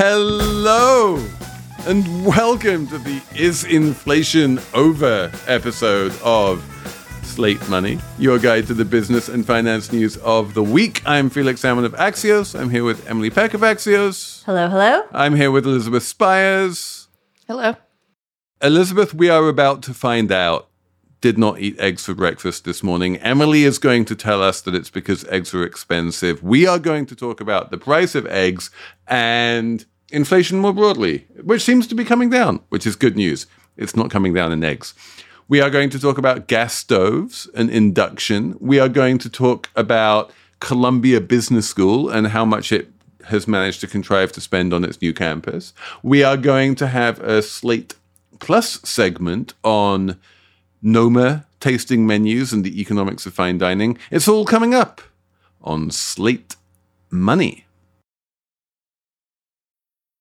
Hello and welcome to the Is Inflation Over episode of Slate Money, your guide to the business and finance news of the week. I'm Felix Salmon of Axios. I'm here with Emily Peck of Axios. Hello, hello. I'm here with Elizabeth Spiers. Hello. Elizabeth, we are about to find out did not eat eggs for breakfast this morning. Emily is going to tell us that it's because eggs are expensive. We are going to talk about the price of eggs and inflation more broadly, which seems to be coming down, which is good news. It's not coming down in eggs. We are going to talk about gas stoves and induction. We are going to talk about Columbia Business School and how much it has managed to contrive to spend on its new campus. We are going to have a Slate Plus segment on Noma tasting menus and the economics of fine dining. It's all coming up on Slate Money.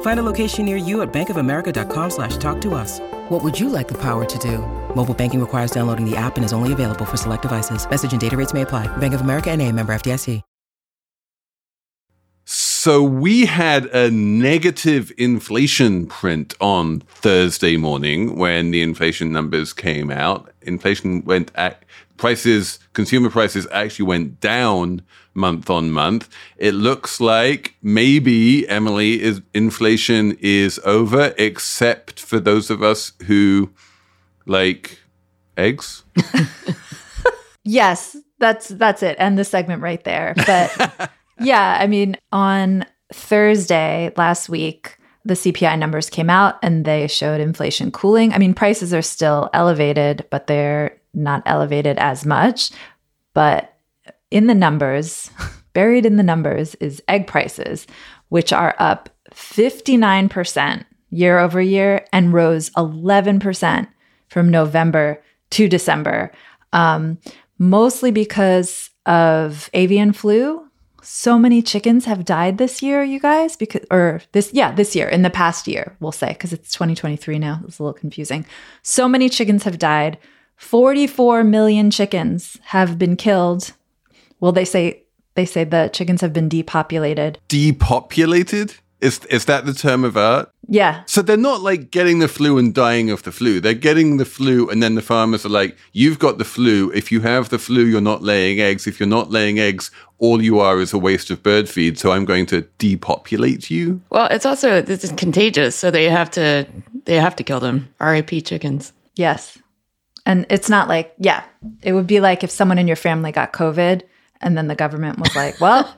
Find a location near you at bankofamerica.com slash talk to us. What would you like the power to do? Mobile banking requires downloading the app and is only available for select devices. Message and data rates may apply. Bank of America and a member FDIC. So we had a negative inflation print on Thursday morning when the inflation numbers came out. Inflation went at prices, consumer prices actually went down month on month. It looks like maybe Emily is inflation is over, except for those of us who like eggs. Yes, that's that's it. End the segment right there. But yeah, I mean, on Thursday last week, the CPI numbers came out and they showed inflation cooling. I mean, prices are still elevated, but they're not elevated as much. But in the numbers, buried in the numbers is egg prices, which are up 59% year over year and rose 11% from November to December, um, mostly because of avian flu. So many chickens have died this year, you guys, because or this yeah, this year in the past year, we'll say, because it's 2023 now. It's a little confusing. So many chickens have died. 44 million chickens have been killed. Well, they say they say the chickens have been depopulated. Depopulated? Is is that the term of art? Yeah. So they're not like getting the flu and dying of the flu. They're getting the flu, and then the farmers are like, "You've got the flu. If you have the flu, you're not laying eggs. If you're not laying eggs, all you are is a waste of bird feed. So I'm going to depopulate you." Well, it's also this is contagious, so they have to they have to kill them. R.I.P. chickens. Yes. And it's not like, yeah, it would be like if someone in your family got COVID and then the government was like, well,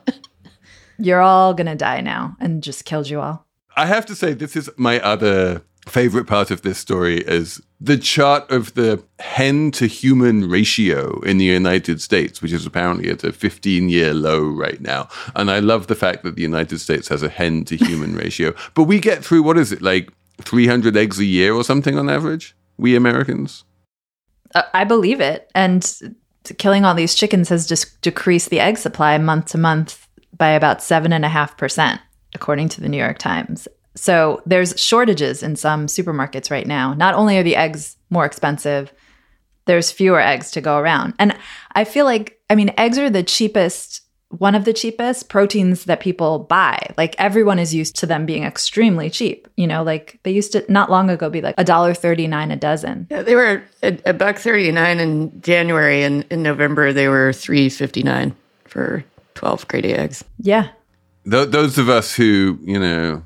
you're all going to die now and just killed you all. I have to say, this is my other favorite part of this story is the chart of the hen to human ratio in the United States, which is apparently at a 15 year low right now. And I love the fact that the United States has a hen to human ratio. But we get through, what is it, like 300 eggs a year or something on average? We Americans? Uh, I believe it. And killing all these chickens has just decreased the egg supply month to month by about seven and a half percent, according to the New York Times. So there's shortages in some supermarkets right now. Not only are the eggs more expensive, there's fewer eggs to go around. And I feel like, I mean, eggs are the cheapest, one of the cheapest proteins that people buy. Like everyone is used to them being extremely cheap. You know, like they used to not long ago be like a dollar thirty nine a dozen. Yeah, they were a, a buck thirty nine in January, and in November they were three fifty nine for twelve grade A eggs. Yeah. Th- those of us who, you know,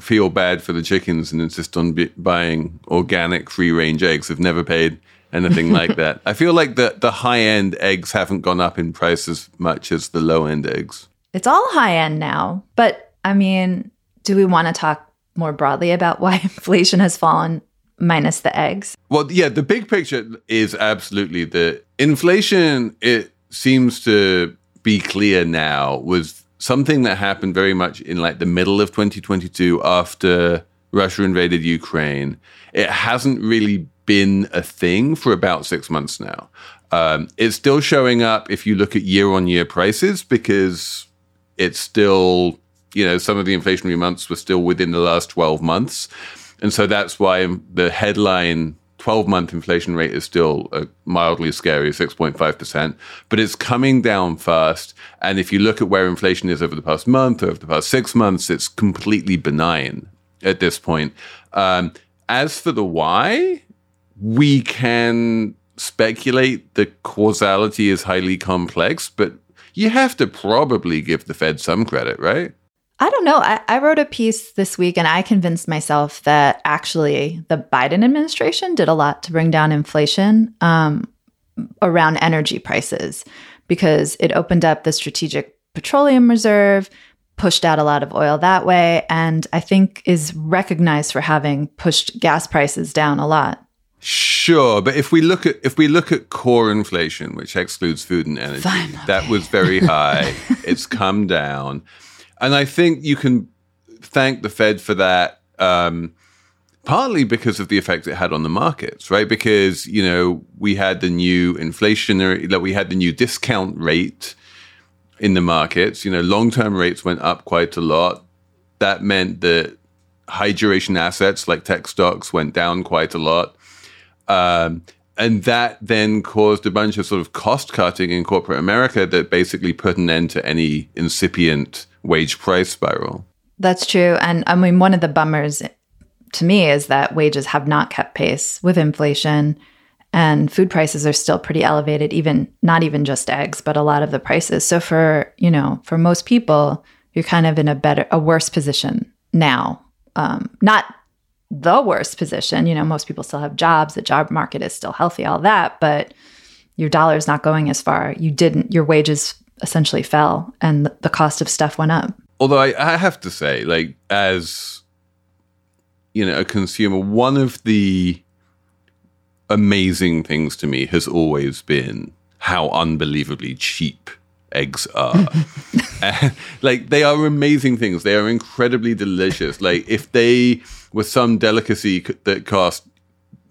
feel bad for the chickens and insist on b- buying organic free range eggs have never paid anything like that. I feel like the the high end eggs haven't gone up in price as much as the low end eggs. It's all high end now. But I mean, do we want to talk more broadly about why inflation has fallen minus the eggs? Well, yeah, the big picture is absolutely the inflation. It seems to be clear now was something that happened very much in like the middle of 2022 after Russia invaded Ukraine. It hasn't really been a thing for about six months now. Um, it's still showing up if you look at year on year prices because it's still, you know, some of the inflationary months were still within the last 12 months. And so that's why the headline 12 month inflation rate is still a mildly scary 6.5%, but it's coming down fast. And if you look at where inflation is over the past month or over the past six months, it's completely benign at this point. Um, as for the why, we can speculate the causality is highly complex, but you have to probably give the Fed some credit, right? I don't know. I, I, wrote a piece this week and I convinced myself that actually the Biden administration did a lot to bring down inflation um, around energy prices because it opened up the strategic petroleum reserve, pushed out a lot of oil that way, and I think is recognized for having pushed gas prices down a lot. Sure, but if we look at if we look at core inflation, which excludes food and energy, Fine, okay. that was very high. it's come down. And I think you can thank the Fed for that. Um, partly because of the effect it had on the markets, right? Because, you know, we had the new inflationary, like we had the new discount rate in the markets. You know, long term rates went up quite a lot. That meant that high duration assets like tech stocks went down quite a lot. Um, and that then caused a bunch of sort of cost cutting in corporate America that basically put an end to any incipient wage price spiral. That's true. And I mean, one of the bummers to me is that wages have not kept pace with inflation and food prices are still pretty elevated, even not even just eggs, but a lot of the prices. So for, you know, for most people, you're kind of in a better, a worse position now. Um, not the worst position. You know, most people still have jobs, the job market is still healthy, all that, but your dollar is not going as far. You didn't, your wages essentially fell and the cost of stuff went up. Although I, I have to say, like, as you know, a consumer, one of the amazing things to me has always been how unbelievably cheap eggs are. like they are amazing things. They are incredibly delicious. Like if they were some delicacy that cost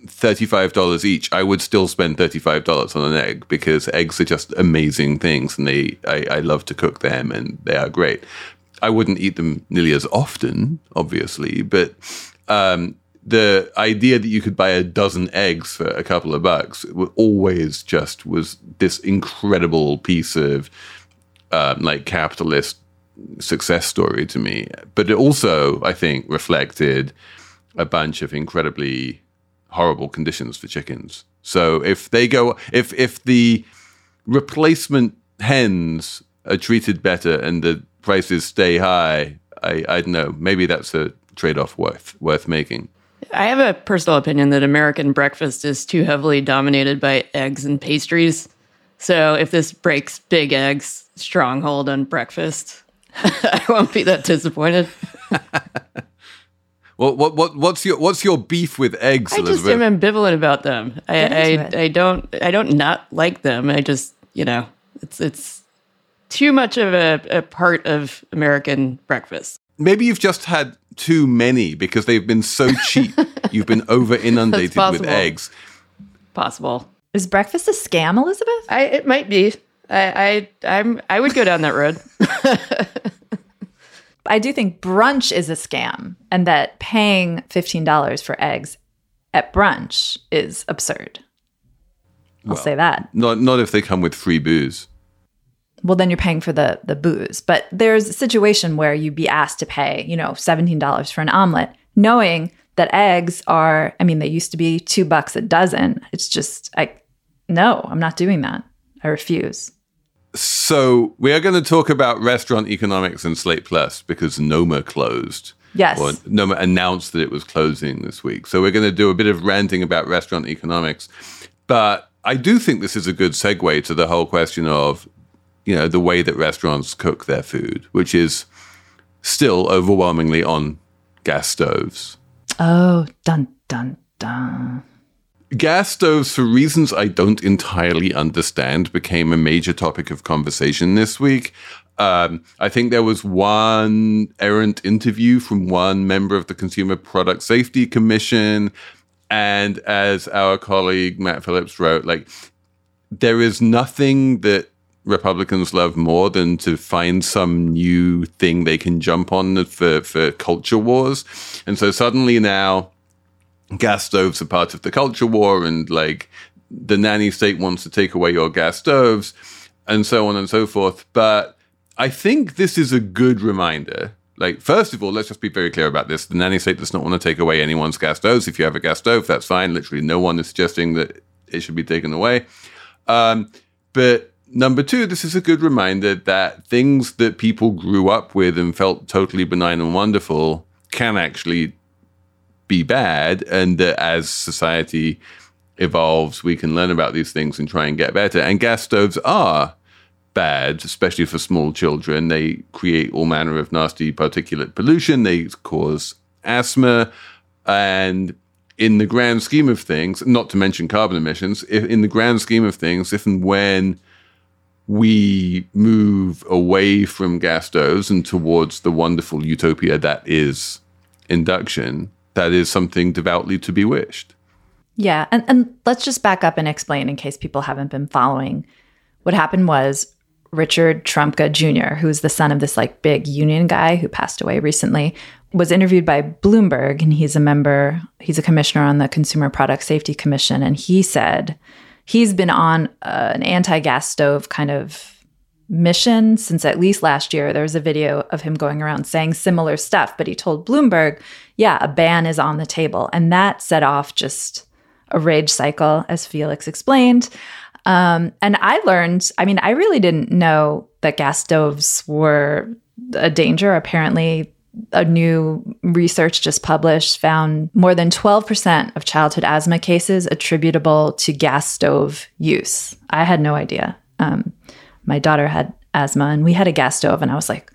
$35 each, I would still spend $35 on an egg because eggs are just amazing things and they I, I love to cook them and they are great. I wouldn't eat them nearly as often, obviously, but um, the idea that you could buy a dozen eggs for a couple of bucks always just was this incredible piece of um, like capitalist success story to me. But it also, I think, reflected a bunch of incredibly horrible conditions for chickens. So if they go, if if the replacement hens are treated better and the prices stay high, I I don't know. Maybe that's a trade off worth worth making. I have a personal opinion that American breakfast is too heavily dominated by eggs and pastries. So if this breaks Big Eggs' stronghold on breakfast, I won't be that disappointed. What, what what what's your what's your beef with eggs? I just am ambivalent about them. I I, I, don't I don't not like them. I just you know it's it's too much of a, a part of American breakfast. Maybe you've just had too many because they've been so cheap. you've been over inundated with eggs. Possible. Is breakfast a scam, Elizabeth? I it might be. I I I'm I would go down that road. I do think brunch is a scam and that paying $15 for eggs at brunch is absurd. I'll well, say that. Not not if they come with free booze. Well, then you're paying for the the booze. But there's a situation where you'd be asked to pay, you know, $17 for an omelet, knowing that eggs are, I mean, they used to be two bucks a dozen. It's just I no, I'm not doing that. I refuse. So we are going to talk about restaurant economics and Slate Plus because Noma closed. Yes. Or Noma announced that it was closing this week. So we're going to do a bit of ranting about restaurant economics. But I do think this is a good segue to the whole question of, you know, the way that restaurants cook their food, which is still overwhelmingly on gas stoves. Oh, dun dun dun. Gas stoves, for reasons I don't entirely understand, became a major topic of conversation this week. Um, I think there was one errant interview from one member of the Consumer Product Safety Commission. And as our colleague Matt Phillips wrote, like, there is nothing that Republicans love more than to find some new thing they can jump on for, for culture wars. And so suddenly now, gas stoves are part of the culture war, and like the nanny state wants to take away your gas stoves, and so on and so forth. But I think this is a good reminder. Like, first of all, let's just be very clear about this. The nanny state does not want to take away anyone's gas stoves. If you have a gas stove, that's fine. Literally, no one is suggesting that it should be taken away. Um, but number two, this is a good reminder that things that people grew up with and felt totally benign and wonderful can actually be bad, and that as society evolves, we can learn about these things and try and get better. And gas stoves are bad, especially for small children. They create all manner of nasty particulate pollution. They cause asthma. And in the grand scheme of things, not to mention carbon emissions, if, in the grand scheme of things, if and when we move away from gas stoves and towards the wonderful utopia that is induction, that is something devoutly to be wished. Yeah. And, and let's just back up and explain in case people haven't been following. What happened was Richard Trumka Jr., who's the son of this like big union guy who passed away recently, was interviewed by Bloomberg, and he's a member, he's a commissioner on the Consumer Product Safety Commission. And he said he's been on uh, an anti gas stove kind of mission since at least last year. There was a video of him going around saying similar stuff, but he told Bloomberg, yeah, a ban is on the table. And that set off just a rage cycle, as Felix explained. Um, and I learned, I mean, I really didn't know that gas stoves were a danger. Apparently, a new research just published found more than 12% of childhood asthma cases attributable to gas stove use. I had no idea. Um, my daughter had asthma and we had a gas stove, and I was like,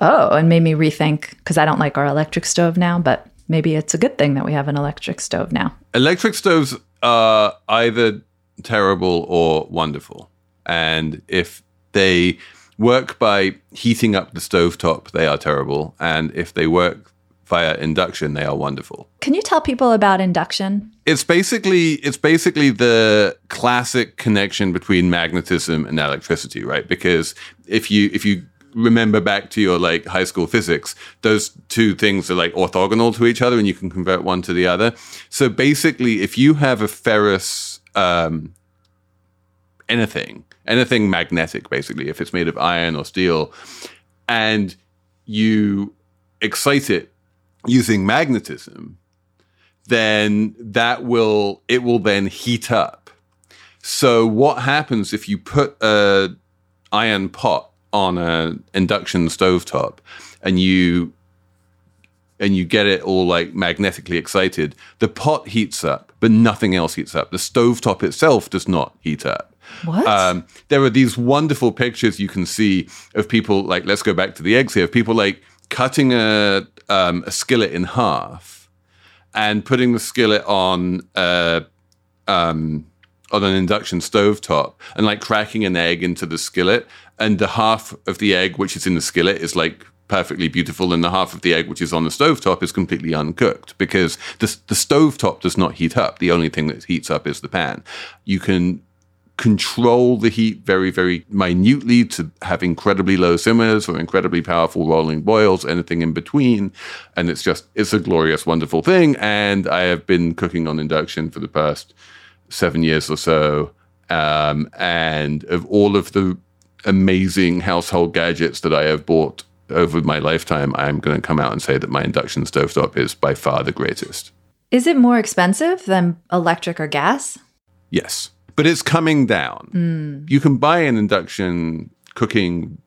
oh, and made me rethink because I don't like our electric stove now, but maybe it's a good thing that we have an electric stove now. Electric stoves are either terrible or wonderful. And if they work by heating up the stovetop, they are terrible. And if they work via induction, they are wonderful. Can you tell people about induction? It's basically it's basically the classic connection between magnetism and electricity, right? Because if you if you remember back to your like high school physics, those two things are like orthogonal to each other and you can convert one to the other. So basically if you have a ferrous um, anything, anything magnetic, basically, if it's made of iron or steel, and you excite it using magnetism, then that will it will then heat up. So what happens if you put a iron pot on an induction stovetop and you and you get it all like magnetically excited, the pot heats up, but nothing else heats up. The stovetop itself does not heat up. What? Um, there are these wonderful pictures you can see of people like, let's go back to the eggs here, of people like cutting a, um, a skillet in half and putting the skillet on a, um, on an induction stovetop and like cracking an egg into the skillet. And the half of the egg which is in the skillet is like perfectly beautiful, and the half of the egg which is on the stovetop is completely uncooked because the, the stovetop does not heat up. The only thing that heats up is the pan. You can control the heat very, very minutely to have incredibly low simmers or incredibly powerful rolling boils, anything in between. And it's just, it's a glorious, wonderful thing. And I have been cooking on induction for the past seven years or so. Um, and of all of the amazing household gadgets that I have bought over my lifetime, I'm going to come out and say that my induction stovetop is by far the greatest. Is it more expensive than electric or gas? Yes but it's coming down. Mm. You can buy an induction cooking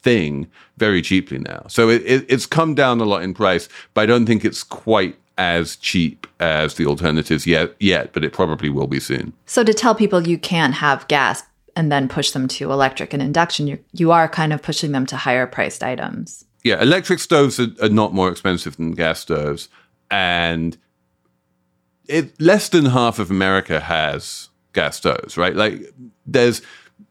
thing very cheaply now. So it, it, it's come down a lot in price, but I don't think it's quite as cheap as the alternatives yet, yet, but it probably will be soon. So to tell people you can't have gas and then push them to electric and induction, you you are kind of pushing them to higher priced items. Yeah, electric stoves are, are not more expensive than gas stoves, and it less than half of America has gas stoves, right? Like there's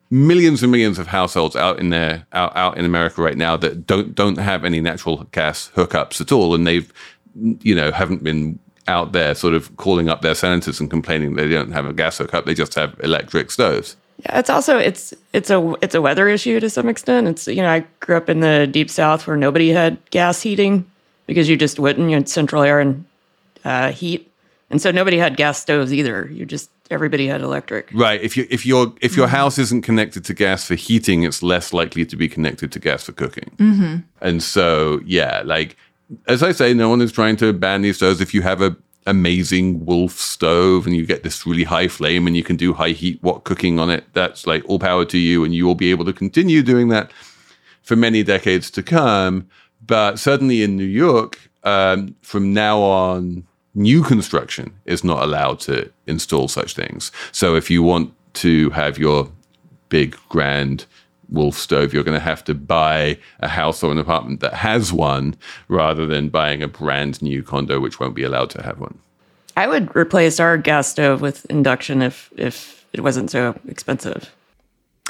millions and millions of households out in there out, out in America right now that don't don't have any natural gas hookups at all, and they've you know haven't been out there sort of calling up their senators and complaining they don't have a gas hookup; they just have electric stoves. Yeah, it's also it's it's a it's a weather issue to some extent. It's you know I grew up in the deep south where nobody had gas heating because you just wouldn't. You had central air and uh, heat, and so nobody had gas stoves either. You just everybody had electric. Right. If you if your if your house isn't connected to gas for heating, it's less likely to be connected to gas for cooking. Mm-hmm. And so, yeah, like as I say, no one is trying to ban these stoves. If you have a amazing wolf stove and you get this really high flame and you can do high heat wok cooking on it, that's like all power to you, and you will be able to continue doing that for many decades to come. But certainly in New York, um, from now on, new construction is not allowed to install such things. So if you want to have your big, grand wolf stove, you're going to have to buy a house or an apartment that has one rather than buying a brand new condo, which won't be allowed to have one. I would replace our gas stove with induction if if it wasn't so expensive.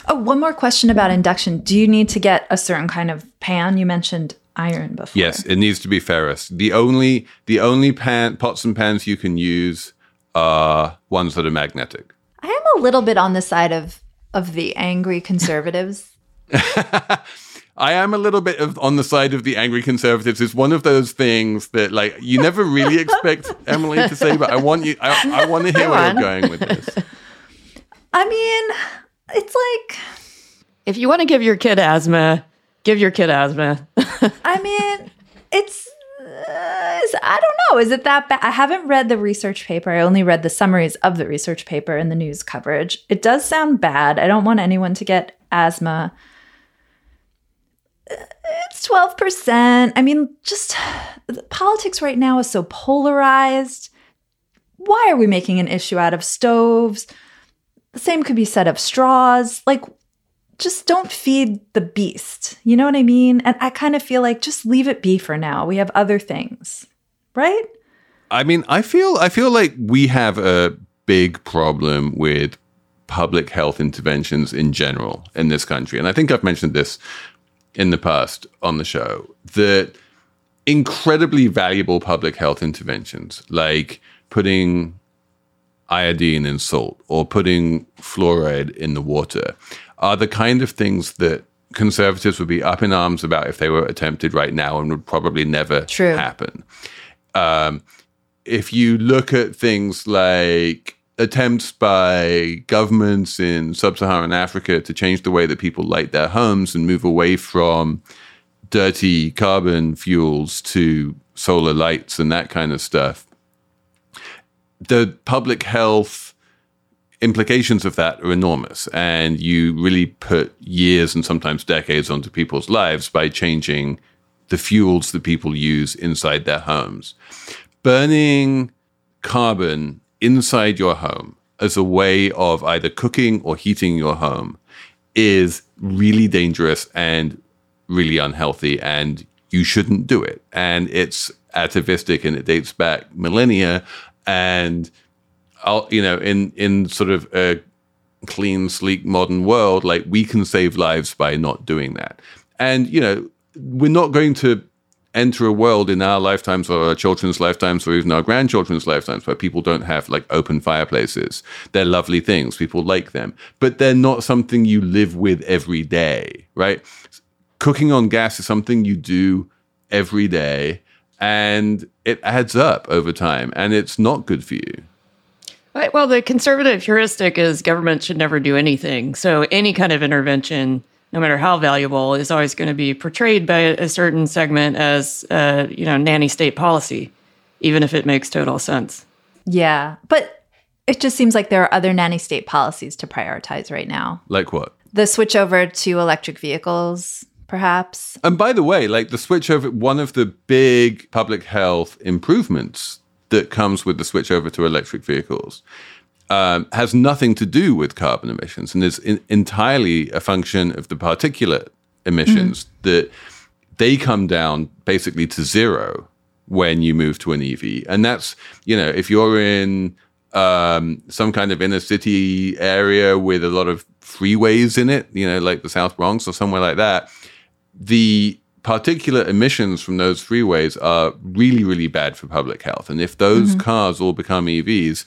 Oh, one more question about induction. Do you need to get a certain kind of pan? You mentioned iron before. Yes, it needs to be ferrous. The only the only pan pots and pans you can use are ones that are magnetic. I am a little bit on the side of of the angry conservatives. I am a little bit of on the side of the angry conservatives. It's one of those things that like you never really expect Emily to say, but I want you I, I want to hear Go where on. you're going with this. I mean, it's like If you want to give your kid asthma, give your kid asthma. I mean, it's. Uh, I don't know. Is it that bad? I haven't read the research paper. I only read the summaries of the research paper and the news coverage. It does sound bad. I don't want anyone to get asthma. Uh, It's 12%. I mean, just politics right now is so polarized. Why are we making an issue out of stoves? The same could be said of straws. Like, just don't feed the beast. You know what I mean? And I kind of feel like just leave it be for now. We have other things, right? I mean, I feel I feel like we have a big problem with public health interventions in general in this country. And I think I've mentioned this in the past on the show that incredibly valuable public health interventions like putting iodine in salt or putting fluoride in the water are the kind of things that conservatives would be up in arms about if they were attempted right now and would probably never True. happen. Um, if you look at things like attempts by governments in sub-Saharan Africa to change the way that people light their homes and move away from dirty carbon fuels to solar lights and that kind of stuff, the public health implications of that are enormous. And you really put years and sometimes decades onto people's lives by changing the fuels that people use inside their homes. Burning carbon inside your home as a way of either cooking or heating your home is really dangerous and really unhealthy and you shouldn't do it. And it's atavistic and it dates back millennia. And you know, in in sort of a clean, sleek, modern world, like we can save lives by not doing that. And you know, we're not going to enter a world in our lifetimes or our children's lifetimes or even our grandchildren's lifetimes where people don't have like open fireplaces. They're lovely things. People like them, but they're not something you live with every day, right? Cooking on gas is something you do every day and it adds up over time and it's not good for you. Right, Well, the conservative heuristic is government should never do anything. So any kind of intervention, no matter how valuable, is always going to be portrayed by a certain segment as, uh, you know, nanny state policy, even if it makes total sense. Yeah. But it just seems like there are other nanny state policies to prioritize right now. Like what? The switch over to electric vehicles, perhaps. And by the way, like the switch over, one of the big public health improvements that comes with the switch over to electric vehicles um, has nothing to do with carbon emissions and is in, entirely a function of the particulate emissions mm. that they come down basically to zero when you move to an EV. And that's, you know, if you're in um, some kind of inner city area with a lot of freeways in it, you know, like the South Bronx or somewhere like that, the particulate emissions from those freeways are really, really bad for public health. And if those mm-hmm. cars all become EVs,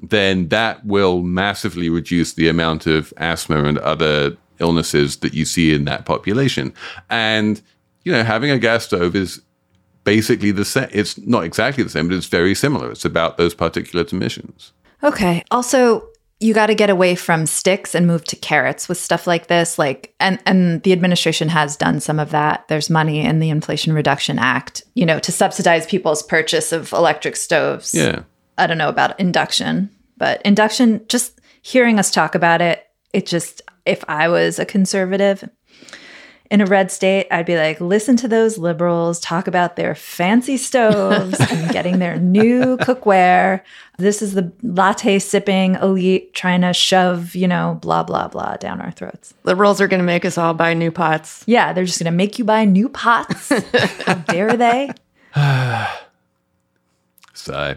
then that will massively reduce the amount of asthma and other illnesses that you see in that population. And, you know, having a gas stove is basically the same. It's not exactly the same, but it's very similar. It's about those particulate emissions. Okay. Also, you got to get away from sticks and move to carrots with stuff like this like and and the administration has done some of that. There's money in the inflation reduction act you know to subsidize people's purchase of electric stoves. Yeah. I don't know about induction, but induction, just hearing us talk about it, it just, if I was a conservative in a red state, I'd be like, listen to those liberals talk about their fancy stoves and getting their new cookware. This is the latte sipping elite trying to shove, you know, blah, blah, blah down our throats. Liberals are going to make us all buy new pots. Yeah, they're just going to make you buy new pots. How dare they? Sigh.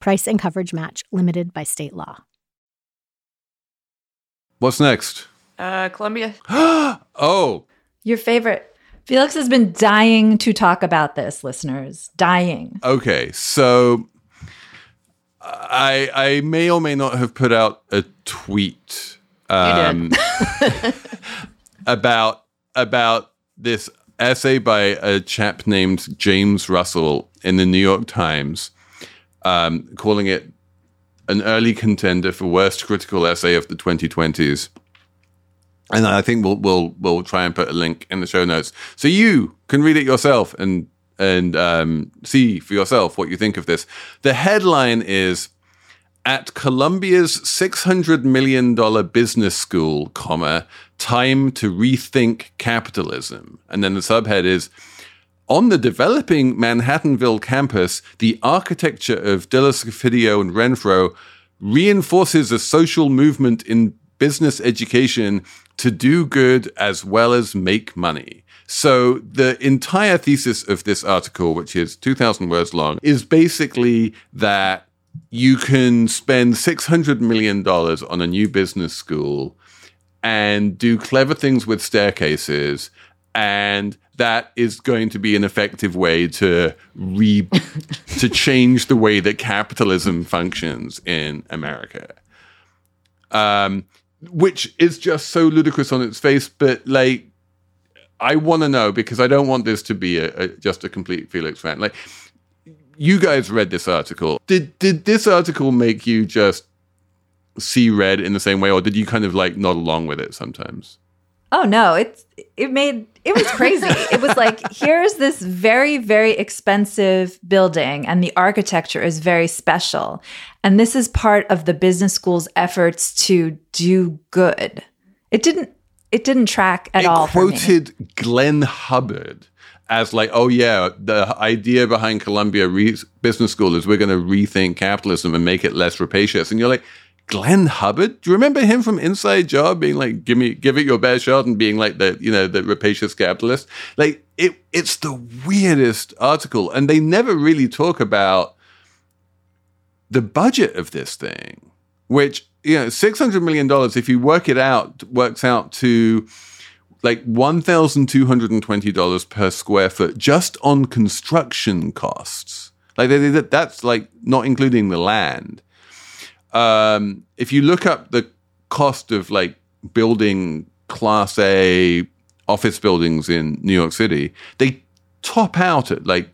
Price and coverage match limited by state law. What's next? Uh, Columbia. oh. Your favorite. Felix has been dying to talk about this, listeners. Dying. Okay, so I I may or may not have put out a tweet um, about about this essay by a chap named James Russell in the New York Times um, calling it an early contender for worst critical essay of the 2020s. And I think we'll we'll we'll try and put a link in the show notes so you can read it yourself and and um, see for yourself what you think of this. The headline is at Columbia's $600 million business school, comma, time to rethink capitalism. And then the subhead is on the developing Manhattanville campus, the architecture of Diller Scofidio and Renfro reinforces a social movement in business education to do good as well as make money. So the entire thesis of this article, which is 2000 words long, is basically that you can spend $600 million on a new business school and do clever things with staircases and that is going to be an effective way to re to change the way that capitalism functions in America. Um, which is just so ludicrous on its face, but like I want to know because I don't want this to be a, a, just a complete Felix rant. Like you guys read this article. Did did this article make you just see red in the same way, or did you kind of like nod along with it sometimes? Oh no, it's it made it was crazy. it was like here's this very very expensive building and the architecture is very special. And this is part of the business school's efforts to do good. It didn't it didn't track at it all. Quoted Glenn Hubbard as like, oh yeah, the idea behind Columbia Re- Business School is we're going to rethink capitalism and make it less rapacious. And you're like, Glenn Hubbard? Do you remember him from Inside Job being like, give me, give it your best shot and being like the, you know, the rapacious capitalist? Like it, it's the weirdest article. And they never really talk about the budget of this thing, which, you know, $600 million, if you work it out, works out to like $1,220 per square foot just on construction costs. Like that's like not including the land um, if you look up the cost of like building class A office buildings in New York City, they top out at like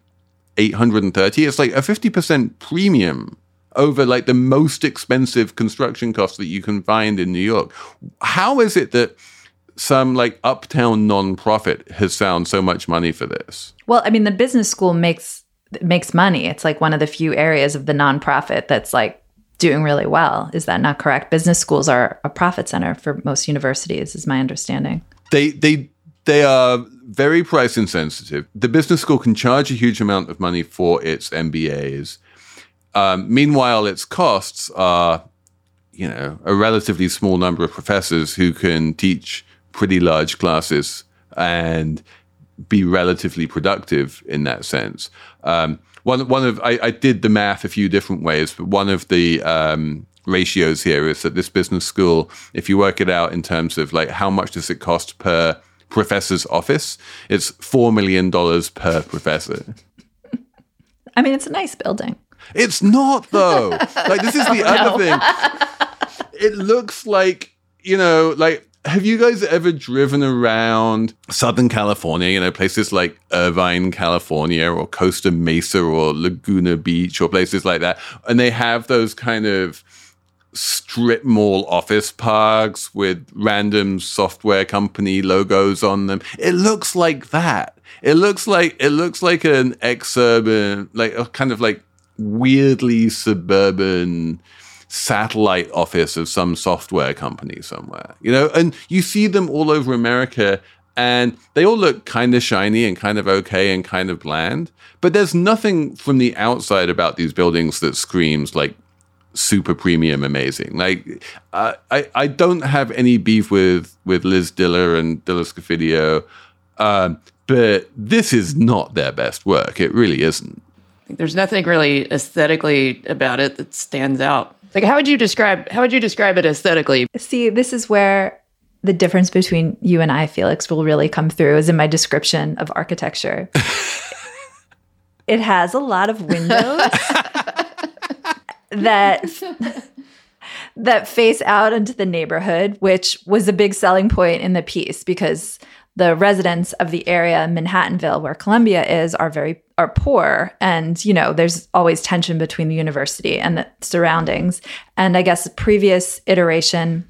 830. It's like a 50% premium over like the most expensive construction costs that you can find in New York. How is it that some like uptown nonprofit has found so much money for this? Well, I mean, the business school makes makes money. It's like one of the few areas of the nonprofit that's like doing really well. Is that not correct? Business schools are a profit center for most universities, is my understanding. They they they are very price insensitive. The business school can charge a huge amount of money for its MBAs. Um, meanwhile, its costs are, you know, a relatively small number of professors who can teach pretty large classes and be relatively productive in that sense. Um, one one of I, I, did the math a few different ways, but one of the um, ratios here is that this business school, if you work it out in terms of like how much does it cost per professor's office, it's four million dollars per professor. I mean, it's a nice building. It's not though. like this is the oh, other no. thing. It looks like you know, like have you guys ever driven around Southern California, you know, places like Irvine, California, or Costa Mesa, or Laguna Beach, or places like that? And they have those kind of strip mall office parks with random software company logos on them. It looks like that. It looks like it looks like an exurban, like a kind of like weirdly suburban satellite office of some software company somewhere, you know, and you see them all over America and they all look kind of shiny and kind of okay and kind of bland. But there's nothing from the outside about these buildings that screams like super premium amazing. Like I, I don't have any beef with with Liz Diller and Diller Scofidio, um, but this is not their best work. It really isn't. There's nothing really aesthetically about it that stands out. Like how would you describe how would you describe it aesthetically? See, this is where the difference between you and I, Felix, will really come through is in my description of architecture. it has a lot of windows that that face out into the neighborhood, which was a big selling point in the piece because the residents of the area in Manhattanville, where Columbia is, are very are poor, and you know there's always tension between the university and the surroundings. And I guess the previous iteration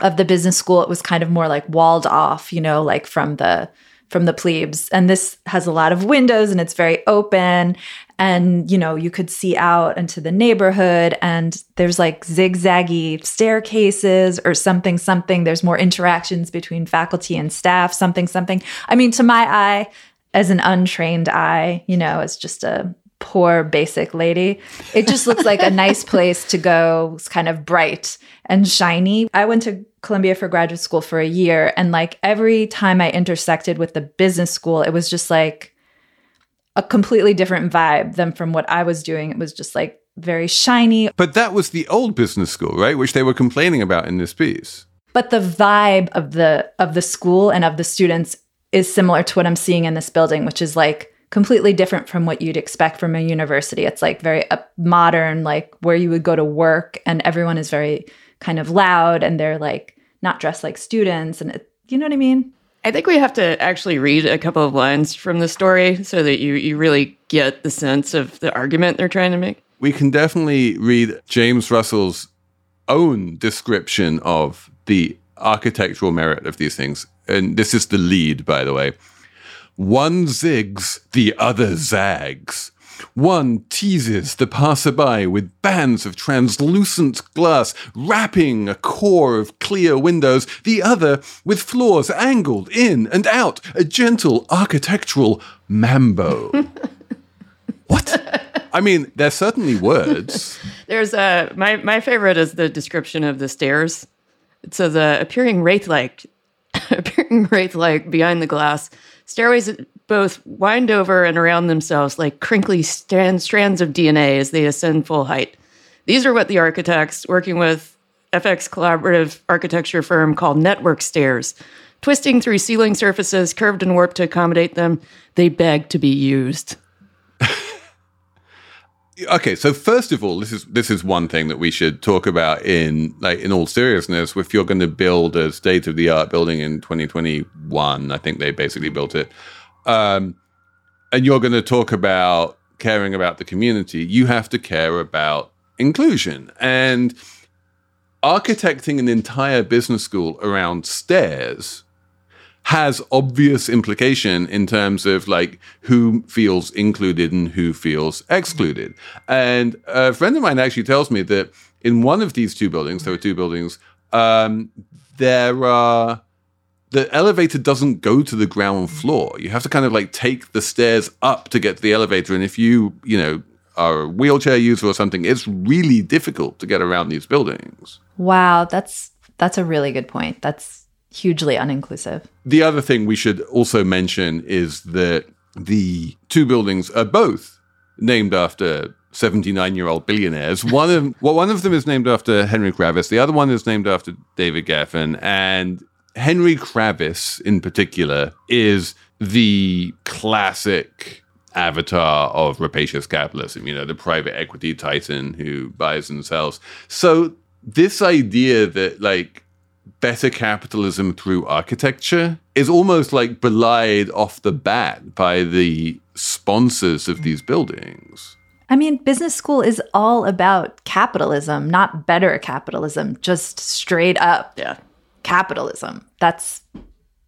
of the business school, it was kind of more like walled off, you know, like from the from the plebes. And this has a lot of windows and it's very open and you know you could see out into the neighborhood and there's like zigzaggy staircases or something something there's more interactions between faculty and staff something something i mean to my eye as an untrained eye you know as just a poor basic lady it just looks like a nice place to go it's kind of bright and shiny i went to columbia for graduate school for a year and like every time i intersected with the business school it was just like a completely different vibe than from what I was doing. It was just like very shiny. But that was the old business school, right? Which they were complaining about in this piece. But the vibe of the of the school and of the students is similar to what I'm seeing in this building, which is like completely different from what you'd expect from a university. It's like very uh, modern, like where you would go to work, and everyone is very kind of loud and they're like not dressed like students. And it, you know what I mean? I think we have to actually read a couple of lines from the story so that you, you really get the sense of the argument they're trying to make. We can definitely read James Russell's own description of the architectural merit of these things. And this is the lead, by the way. One zigs, the other zags. One teases the passerby with bands of translucent glass wrapping a core of clear windows, the other with floors angled in and out, a gentle architectural mambo. what? I mean, there's certainly words. There's a my my favorite is the description of the stairs. Says uh, appearing wraith like appearing wraith like behind the glass. Stairways both wind over and around themselves like crinkly strand, strands of DNA as they ascend full height. These are what the architects working with FX collaborative architecture firm called network stairs. Twisting through ceiling surfaces, curved and warped to accommodate them, they beg to be used. okay so first of all this is this is one thing that we should talk about in like in all seriousness. If you're going to build a state of the art building in 2021 i think they basically built it um, and you're going to talk about caring about the community you have to care about inclusion. And architecting an entire business school around stairs has obvious implication in terms of like who feels included and who feels excluded. And a friend of mine actually tells me that in one of these two buildings, there are two buildings, um, there are the elevator doesn't go to the ground floor. You have to kind of like take the stairs up to get to the elevator. And if you, you know, are a wheelchair user or something, it's really difficult to get around these buildings. Wow, that's that's a really good point. That's hugely uninclusive. The other thing we should also mention is that the two buildings are both named after 79 year old billionaires. One of well, one of them is named after Henry Kravis. The other one is named after David Geffen. And Henry Kravis, in particular, is the classic avatar of rapacious capitalism. You know, the private equity titan who buys and sells. So this idea that like better capitalism through architecture is almost like belied off the bat by the sponsors of these buildings. I mean, business school is all about capitalism, not better capitalism, just straight up yeah. capitalism. That's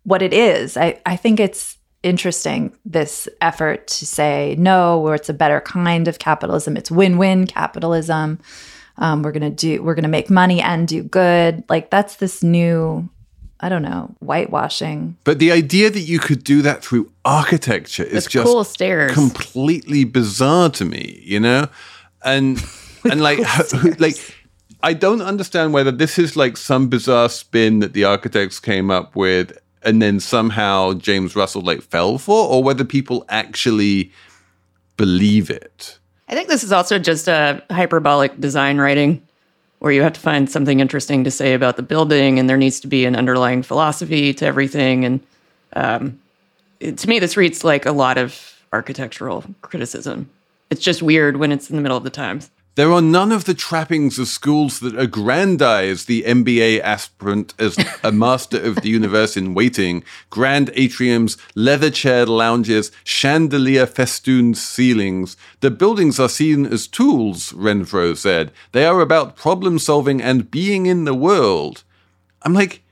what it is. I, I think it's interesting, this effort to say no, where it's a better kind of capitalism, it's win win capitalism um, we're gonna do we're gonna make money and do good like that's this new I don't know, whitewashing. But the idea that you could do that through architecture is just cool stairs. completely bizarre to me, you know? And and like like I don't understand whether this is like some bizarre spin that the architects came up with and then somehow James Russell like fell for or whether people actually believe it. I think this is also just a hyperbolic design writing where you have to find something interesting to say about the building and there needs to be an underlying philosophy to everything. And um, it, to me, this reads like a lot of architectural criticism. It's just weird when it's in the middle of the times. There are none of the trappings of schools that aggrandize the MBA aspirant as a master of the universe in waiting. Grand atriums, leather chaired lounges, chandelier festooned ceilings. The buildings are seen as tools, Renfro said. They are about problem solving and being in the world. I'm like,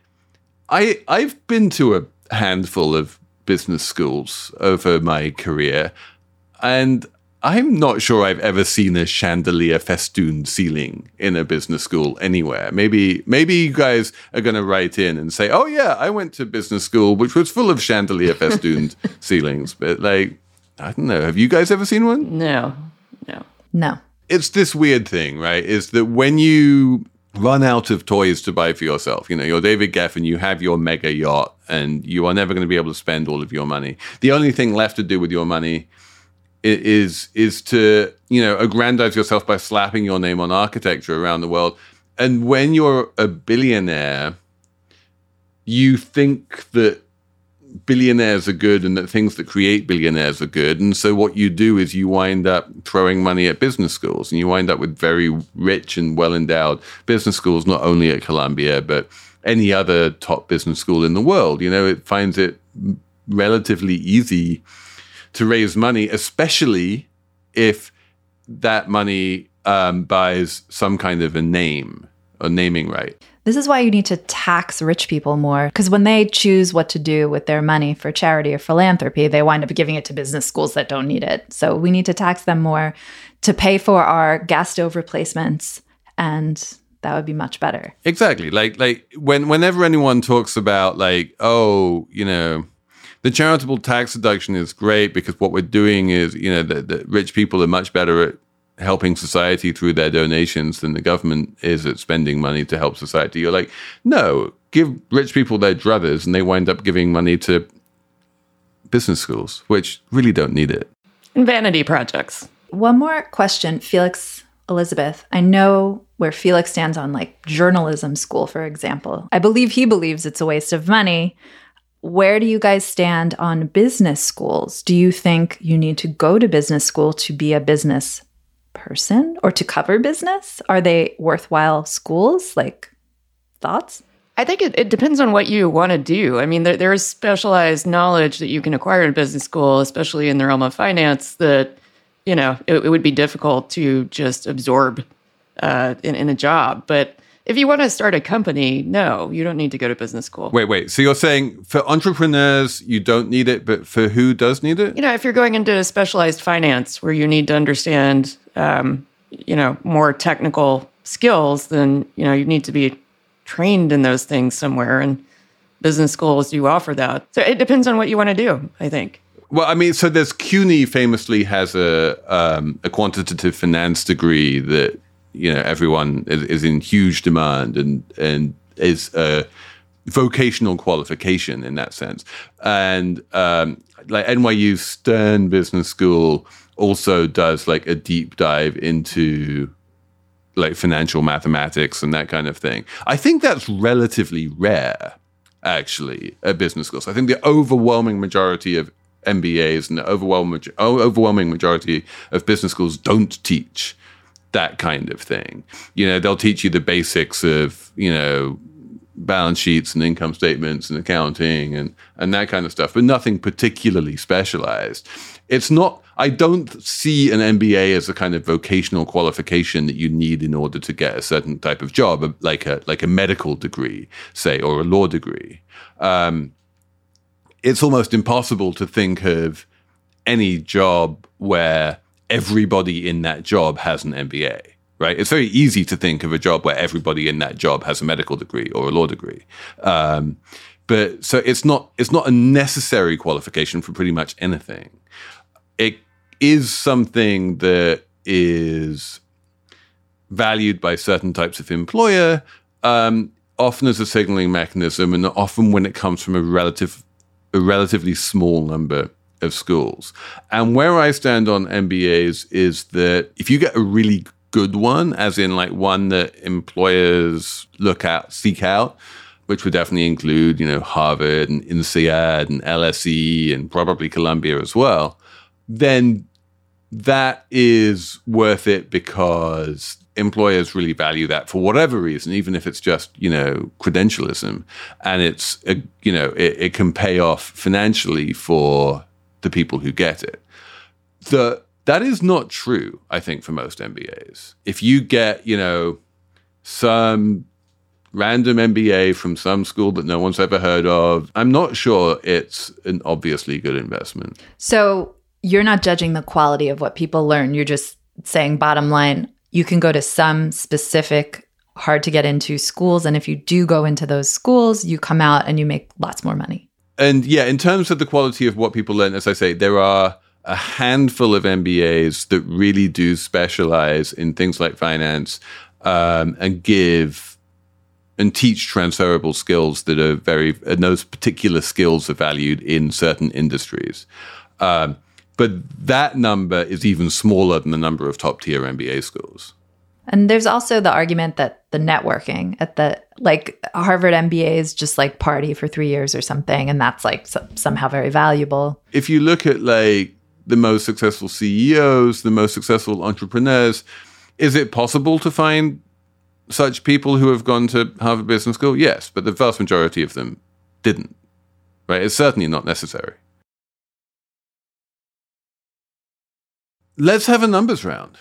I I've been to a handful of business schools over my career, and I'm not sure I've ever seen a chandelier festooned ceiling in a business school anywhere. Maybe maybe you guys are going to write in and say, "Oh yeah, I went to business school which was full of chandelier festooned ceilings." But like, I don't know. Have you guys ever seen one? No. No. No. It's this weird thing, right? Is that when you run out of toys to buy for yourself, you know, you're David Geffen, you have your mega yacht and you are never going to be able to spend all of your money. The only thing left to do with your money is is to you know aggrandize yourself by slapping your name on architecture around the world. And when you're a billionaire, you think that billionaires are good and that things that create billionaires are good. And so what you do is you wind up throwing money at business schools and you wind up with very rich and well endowed business schools, not only at Columbia, but any other top business school in the world. You know, it finds it relatively easy to raise money, especially if that money um, buys some kind of a name a naming right. This is why you need to tax rich people more because when they choose what to do with their money for charity or philanthropy, they wind up giving it to business schools that don't need it. So we need to tax them more to pay for our gas stove replacements and that would be much better. Exactly. Like like when whenever anyone talks about like, oh, you know, the charitable tax deduction is great because what we're doing is, you know, the, the rich people are much better at helping society through their donations than the government is at spending money to help society. You're like, no, give rich people their druthers and they wind up giving money to business schools, which really don't need it. And vanity projects. One more question, Felix Elizabeth. I know where Felix stands on like journalism school, for example. I believe he believes it's a waste of money. Where do you guys stand on business schools? Do you think you need to go to business school to be a business person or to cover business? Are they worthwhile schools? Like, thoughts? I think it, it depends on what you want to do. I mean, there, there is specialized knowledge that you can acquire in business school, especially in the realm of finance, that, you know, it, it would be difficult to just absorb uh, in, in a job. But if you want to start a company, no, you don't need to go to business school. Wait, wait. So you're saying for entrepreneurs, you don't need it, but for who does need it? You know, if you're going into specialized finance where you need to understand, um, you know, more technical skills, then, you know, you need to be trained in those things somewhere. And business schools do offer that. So it depends on what you want to do, I think. Well, I mean, so there's CUNY famously has a um, a quantitative finance degree that you know everyone is, is in huge demand and and is a vocational qualification in that sense. And um, like NYU Stern Business School also does like a deep dive into like financial mathematics and that kind of thing. I think that's relatively rare, actually, at business schools. I think the overwhelming majority of MBAs and the overwhelming overwhelming majority of business schools don't teach that kind of thing. You know, they'll teach you the basics of, you know, balance sheets and income statements and accounting and and that kind of stuff, but nothing particularly specialized. It's not I don't see an MBA as a kind of vocational qualification that you need in order to get a certain type of job, like a like a medical degree, say, or a law degree. Um, it's almost impossible to think of any job where everybody in that job has an MBA, right? It's very easy to think of a job where everybody in that job has a medical degree or a law degree. Um, but so it's not it's not a necessary qualification for pretty much anything. It is something that is valued by certain types of employer, um, often as a signaling mechanism, and often when it comes from a relative a relatively small number of schools. And where I stand on MBAs is that if you get a really good one, as in like one that employers look at, seek out, which would definitely include, you know, Harvard and INSEAD and LSE and probably Columbia as well, then that is worth it because employers really value that for whatever reason, even if it's just you know credentialism, and it's a, you know it, it can pay off financially for the people who get it. The that is not true, I think, for most MBAs. If you get, you know, some random MBA from some school that no one's ever heard of, I'm not sure it's an obviously good investment. So you're not judging the quality of what people learn. You're just saying, bottom line, you can go to some specific hard to get into schools. And if you do go into those schools, you come out and you make lots more money and yeah, in terms of the quality of what people learn, as I say, there are a handful of MBAs that really do specialize in things like finance um, and give and teach transferable skills that are very, and those particular skills are valued in certain industries. Um, but that number is even smaller than the number of top tier MBA schools. And there's also the argument that the networking at the like Harvard MBA is just like party for three years or something, and that's like so- somehow very valuable. If you look at like the most successful CEOs, the most successful entrepreneurs, is it possible to find such people who have gone to Harvard Business School? Yes, but the vast majority of them didn't. Right? It's certainly not necessary. Let's have a numbers round.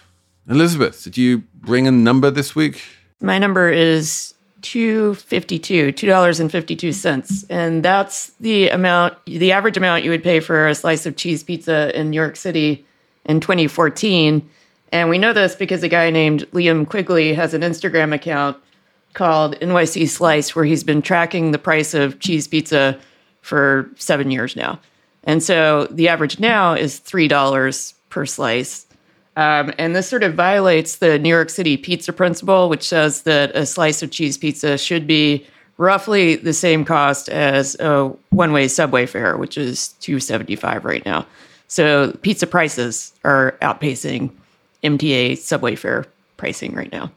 Elizabeth, did you bring a number this week? My number is 252 $2.52 and that's the amount the average amount you would pay for a slice of cheese pizza in new york city in 2014 and we know this because a guy named liam quigley has an instagram account called nyc slice where he's been tracking the price of cheese pizza for seven years now. And so the average now is $3 per slice um, and this sort of violates the New York City pizza principle, which says that a slice of cheese pizza should be roughly the same cost as a one-way subway fare, which is two seventy-five right now. So pizza prices are outpacing MTA subway fare pricing right now.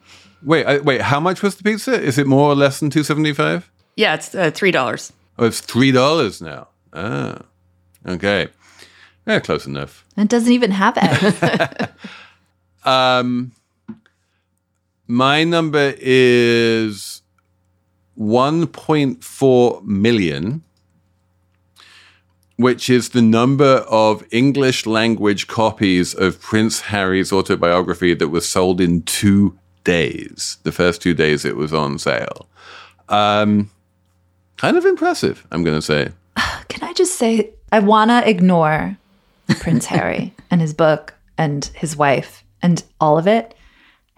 Wait, I, wait. How much was the pizza? Is it more or less than two seventy five? Yeah, it's uh, three dollars. Oh, it's three dollars now. Ah, okay. Yeah, close enough. It doesn't even have eggs. Um, my number is 1.4 million, which is the number of English language copies of Prince Harry's autobiography that was sold in two days, the first two days it was on sale. Um, kind of impressive, I'm going to say. Can I just say, I want to ignore Prince Harry and his book and his wife and all of it.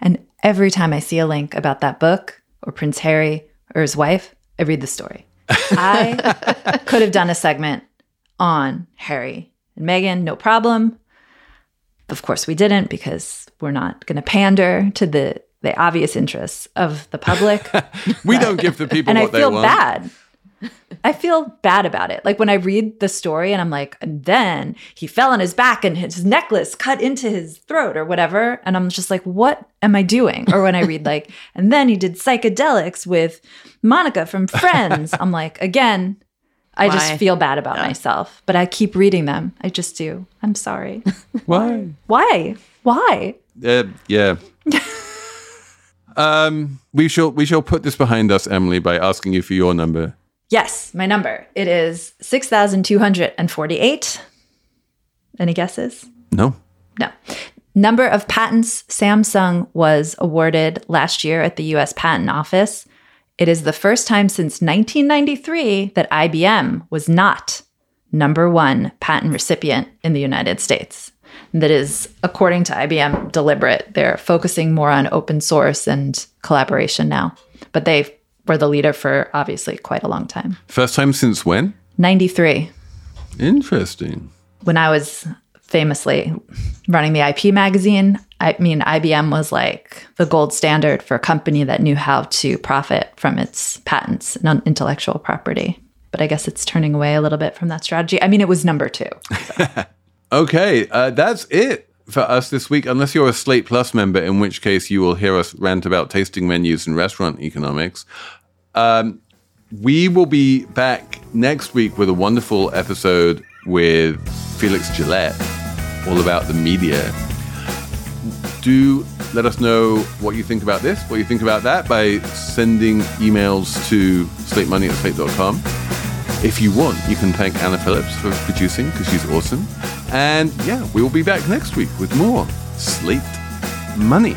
And every time I see a link about that book or Prince Harry or his wife, I read the story. I could have done a segment on Harry and Meghan, no problem. Of course, we didn't because we're not going to pander to the the obvious interests of the public. we don't give the people and what I feel they want. bad. I feel bad about it. Like when I read the story and I'm like, and then he fell on his back and his necklace cut into his throat or whatever. And I'm just like, what am I doing? Or when I read like, and then he did psychedelics with Monica from Friends. I'm like, again, I Why? just feel bad about myself. But I keep reading them. I just do. I'm sorry. Why? Why? Why? Uh, yeah. um, we shall we shall put this behind us, Emily, by asking you for your number. Yes, my number. It is 6,248. Any guesses? No. No. Number of patents Samsung was awarded last year at the US Patent Office. It is the first time since 1993 that IBM was not number one patent recipient in the United States. That is, according to IBM, deliberate. They're focusing more on open source and collaboration now. But they were the leader for obviously quite a long time. First time since when? 93 Interesting. when I was famously running the IP magazine, I mean, IBM was like the gold standard for a company that knew how to profit from its patents and intellectual property. But I guess it's turning away a little bit from that strategy. I mean, it was number two. Okay, uh, that's it for us this week. Unless you're a Slate Plus member, in which case you will hear us rant about tasting menus and restaurant economics. Um, we will be back next week with a wonderful episode with Felix Gillette, all about the media. Do let us know what you think about this, what you think about that by sending emails to slatemoney at slate.com. If you want, you can thank Anna Phillips for producing because she's awesome. And yeah, we will be back next week with more Slate Money.